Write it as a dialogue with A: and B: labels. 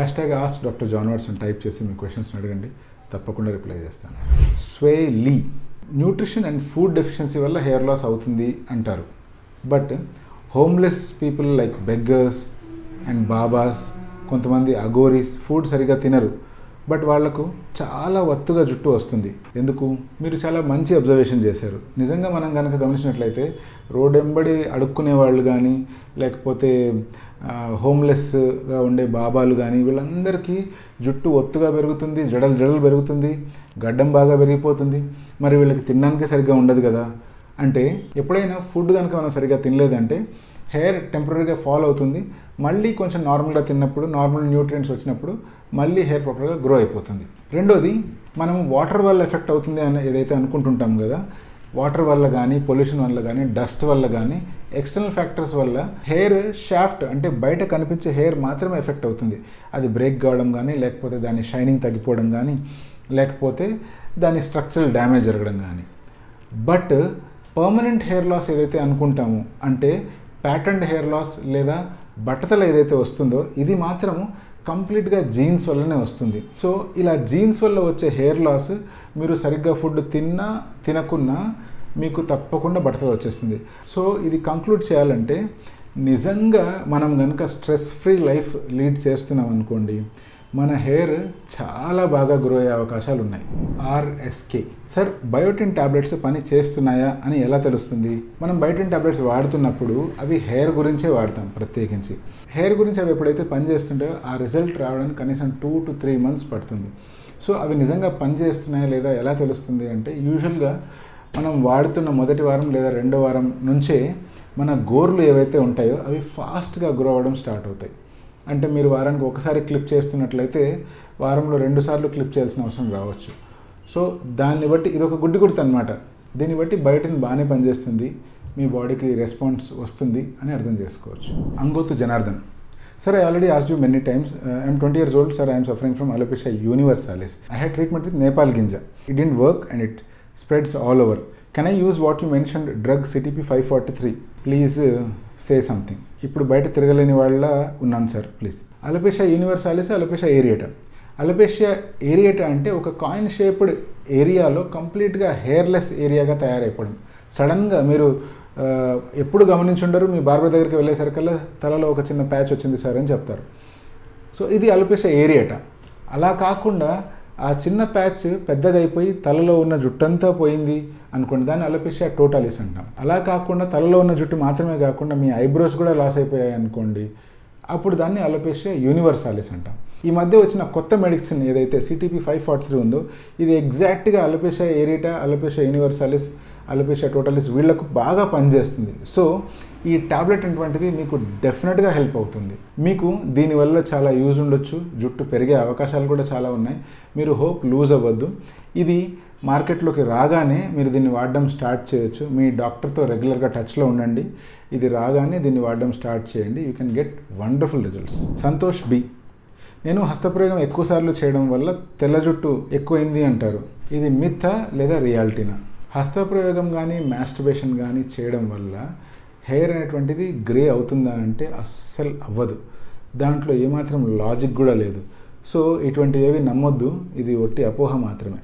A: Hashtag ask doctor John Watson type చేసి మీ questions అడగండి. తప్పకుండా రిప్లై చేస్తాను. Usually nutrition and food deficiency వల్ల హెయిర్ లాస్ అవుతుంది అంటారు. But homeless people like beggars and babas కొంతమంది అగోరీస్ ఫుడ్ సరిగా తినరు. బట్ వాళ్ళకు చాలా ఒత్తుగా జుట్టు వస్తుంది. ఎందుకు? మీరు చాలా మంచి అబ్జర్వేషన్ చేశారు. నిజంగా మనం కనుక గమనించినట్లయితే రోడెంబడి అడుక్కునే వాళ్ళు కానీ లేకపోతే హోమ్లెస్గా ఉండే బాబాలు కానీ వీళ్ళందరికీ జుట్టు ఒత్తుగా పెరుగుతుంది జడలు జడలు పెరుగుతుంది గడ్డం బాగా పెరిగిపోతుంది. మరి వీళ్ళకి తినడానికి సరిగ్గా ఉండదు కదా? అంటే ఎప్పుడైనా ఫుడ్ కనుక మనం సరిగ్గా తినలేదంటే హెయిర్ టెంపరీగా ఫాల్ అవుతుంది. మళ్ళీ కొంచెం నార్మల్గా తిన్నప్పుడు నార్మల్ న్యూట్రియంట్స్ వచ్చినప్పుడు మళ్ళీ హెయిర్ ప్రాపర్గా గ్రో అయిపోతుంది. రెండోది మనం వాటర్ వల్ల ఎఫెక్ట్ అవుతుంది అని ఏదైతే అనుకుంటుంటాం కదా వాటర్ వల్ల కానీ పొల్యూషన్ వల్ల కానీ డస్ట్ వల్ల కానీ ఎక్స్టర్నల్ ఫ్యాక్టర్స్ వల్ల హెయిర్ షాఫ్ట్ అంటే బయట కనిపించే హెయిర్ మాత్రమే ఎఫెక్ట్ అవుతుంది. అది బ్రేక్ కావడం కానీ లేకపోతే దాని షైనింగ్ తగ్గిపోవడం కానీ లేకపోతే దాని స్ట్రక్చరల్ డ్యామేజ్ జరగడం కానీ బట్ పర్మనెంట్ హెయిర్ లాస్ ఏదైతే అనుకుంటామో అంటే ప్యాటర్న్డ్ హెయిర్ లాస్ లేదా బట్టతలు ఏదైతే వస్తుందో ఇది మాత్రము కంప్లీట్గా జీన్స్ వల్లనే వస్తుంది. సో ఇలా జీన్స్ వల్ల వచ్చే హెయిర్ లాస్ మీరు సరిగ్గా ఫుడ్ తిన్నా తినకున్నా మీకు తప్పకుండా బట్టతలు వచ్చేస్తుంది. సో ఇది కంక్లూడ్ చేయాలంటే నిజంగా మనం కనుక స్ట్రెస్ ఫ్రీ లైఫ్ లీడ్ చేస్తున్నాం అనుకోండి మన హెయిర్ చాలా బాగా గ్రో అయ్యే అవకాశాలు ఉన్నాయి. ఆర్ఎస్కే సార్ బయోటిన్ ట్యాబ్లెట్స్ పని చేస్తున్నాయా అని ఎలా తెలుస్తుంది? మనం బయోటిన్ ట్యాబ్లెట్స్ వాడుతున్నప్పుడు అవి హెయిర్ గురించే వాడతాం ప్రత్యేకించి. హెయిర్ గురించి అవి ఎప్పుడైతే పని చేస్తుంటాయో ఆ రిజల్ట్ రావడానికి కనీసం టూ టు త్రీ మంత్స్ పడుతుంది. సో అవి నిజంగా పనిచేస్తున్నాయా లేదా ఎలా తెలుస్తుంది అంటే యూజువల్గా మనం వాడుతున్న మొదటి వారం లేదా రెండో వారం నుంచే మన గోర్లు ఏవైతే ఉంటాయో అవి ఫాస్ట్గా గ్రో అవ్వడం స్టార్ట్ అవుతాయి. అంటే మీరు వారానికి ఒకసారి క్లిప్ చేస్తున్నట్లయితే వారంలో రెండుసార్లు క్లిప్ చేయాల్సిన అవసరం రావచ్చు. సో దాన్ని బట్టి ఇది ఒక గుడ్డి గుర్తు అనమాట దీన్ని బట్టి బయటని బాగానే పనిచేస్తుంది. మీ బాడీకి రెస్పాన్స్ వస్తుంది అని అర్థం చేసుకోవచ్చు. Angothu Janardhan. Sir I already ask you many times I'm twenty years old sir I'm suffering from alopecia universalis I had treatment with Nepal గింజ it didn't work and it spreads all over can I use what you mention drug CTP five forty three please say something ఇప్పుడు బయట తిరగలేని వాళ్ళ ఉన్నాను sir please alopecia universalis alopecia areata alopecia areata అంటే ఒక coin shaped ఏరియాలో కంప్లీట్గా hairless ఏరియాగా తయారైపోవడం. సడన్గా మీరు ఎప్పుడు గమనించుండరు మీ బార్బర్ దగ్గరికి వెళ్ళేసరికల్లా తలలో ఒక చిన్న ప్యాచ్ వచ్చింది సార్ అని చెప్తారు. సో ఇది అలపేషియా ఏరియేటా అలా కాకుండా ఆ చిన్న ప్యాచ్ పెద్దదైపోయి తలలో ఉన్న జుట్టంతా పోయింది అనుకోండి దాన్ని అలోపేషియా టోటాలిస్ అంటాం. అలా కాకుండా తలలో ఉన్న జుట్టు మాత్రమే కాకుండా మీ ఐబ్రోస్ కూడా లాస్ అయిపోయాయి అనుకోండి అప్పుడు దాన్ని అలోపేషియా యూనివర్సాలిస్ అంటాం. ఈ మధ్య వచ్చిన కొత్త మెడిసిన్ ఏదైతే సిటీపీ ఫైవ్ ఫార్టీ త్రీ ఉందో ఇది ఎగ్జాక్ట్గా alopecia areata alopecia universalis alopecia totalis వీళ్ళకు బాగా పనిచేస్తుంది. సో ఈ టాబ్లెట్ అటువంటిది మీకు డెఫినెట్గా హెల్ప్ అవుతుంది. మీకు దీనివల్ల చాలా యూజ్ ఉండొచ్చు జుట్టు పెరిగే అవకాశాలు కూడా చాలా ఉన్నాయి. మీరు హోప్ లూజ్ అవ్వద్దు. ఇది మార్కెట్లోకి రాగానే మీరు దీన్ని వాడడం స్టార్ట్ చేయొచ్చు. మీ డాక్టర్తో రెగ్యులర్గా టచ్లో ఉండండి. ఇది రాగానే దీన్ని వాడడం స్టార్ట్ చేయండి. You can get wonderful results Santosh B నేను హస్తప్రయోగం ఎక్కువసార్లు చేయడం వల్ల తెల్ల జుట్టు ఎక్కువైంది అంటారు. ఇది మిథ లేదా రియాలిటీనా? హస్తప్రయోగం కానీ మాస్టర్బేషన్ కానీ చేయడం వల్ల హెయిర్ అనేటువంటిది గ్రే అవుతుందా అంటే అస్సలు అవ్వదు. దాంట్లో ఏమాత్రం లాజిక్ కూడా లేదు. సో ఇటువంటివి ఏవి నమ్మొద్దు. ఇది ఒట్టి అపోహ మాత్రమే.